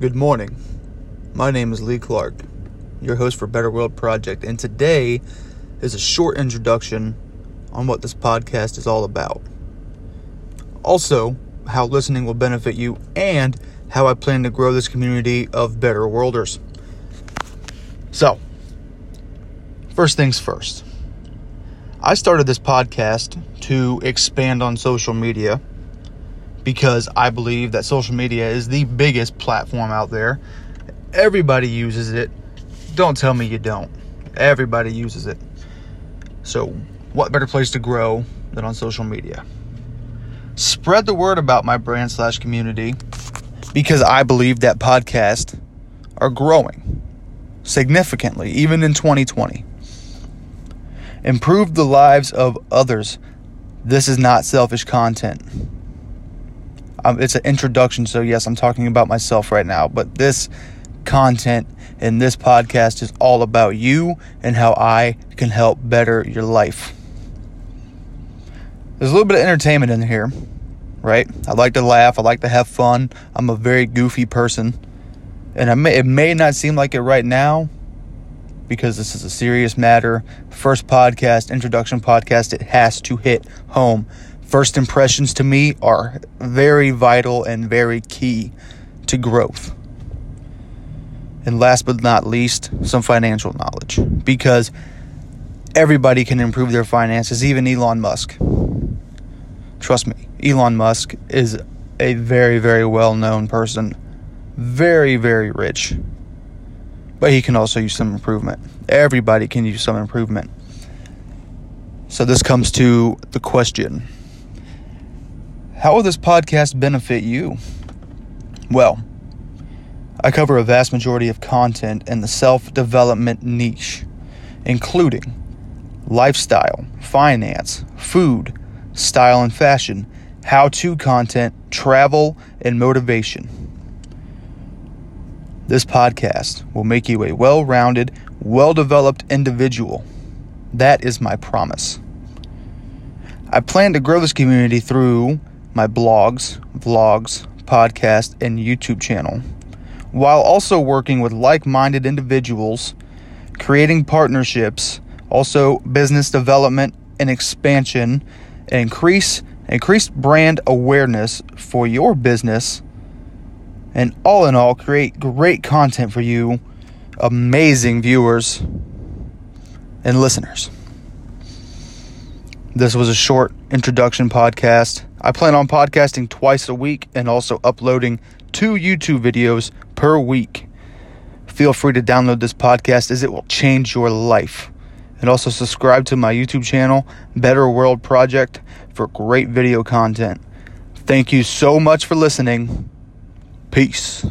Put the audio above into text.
Good morning. My name is Lee Clark, your host for Better World Project, and today is a short introduction on what this podcast is all about. Also, how listening will benefit you and how I plan to grow this community of better worlders. So, first things first. I started this podcast to expand on social media because I believe that social media is the biggest platform out there. Everybody uses it. Don't tell me you don't. Everybody uses it. So, what better place to grow than on social media? Spread the word about my brand slash community because I believe that podcasts are growing significantly, even in 2020. Improve the lives of others. This is not selfish content. Um, it's an introduction, so yes, I'm talking about myself right now, but this content in this podcast is all about you and how I can help better your life. There's a little bit of entertainment in here, right? I like to laugh, I like to have fun. I'm a very goofy person. And may, it may not seem like it right now because this is a serious matter. First podcast, introduction podcast, it has to hit home. First impressions to me are very vital and very key to growth. And last but not least, some financial knowledge because everybody can improve their finances, even Elon Musk. Trust me, Elon Musk is a very, very well known person, very, very rich. But he can also use some improvement. Everybody can use some improvement. So, this comes to the question how will this podcast benefit you? Well, I cover a vast majority of content in the self development niche, including lifestyle, finance, food, style and fashion, how to content, travel, and motivation. This podcast will make you a well rounded, well developed individual. That is my promise. I plan to grow this community through my blogs, vlogs, podcast, and YouTube channel, while also working with like minded individuals, creating partnerships, also business development and expansion, increase increased brand awareness for your business, and all in all, create great content for you, amazing viewers and listeners. This was a short introduction podcast. I plan on podcasting twice a week and also uploading two YouTube videos per week. Feel free to download this podcast as it will change your life. And also subscribe to my YouTube channel, Better World Project, for great video content. Thank you so much for listening. Peace.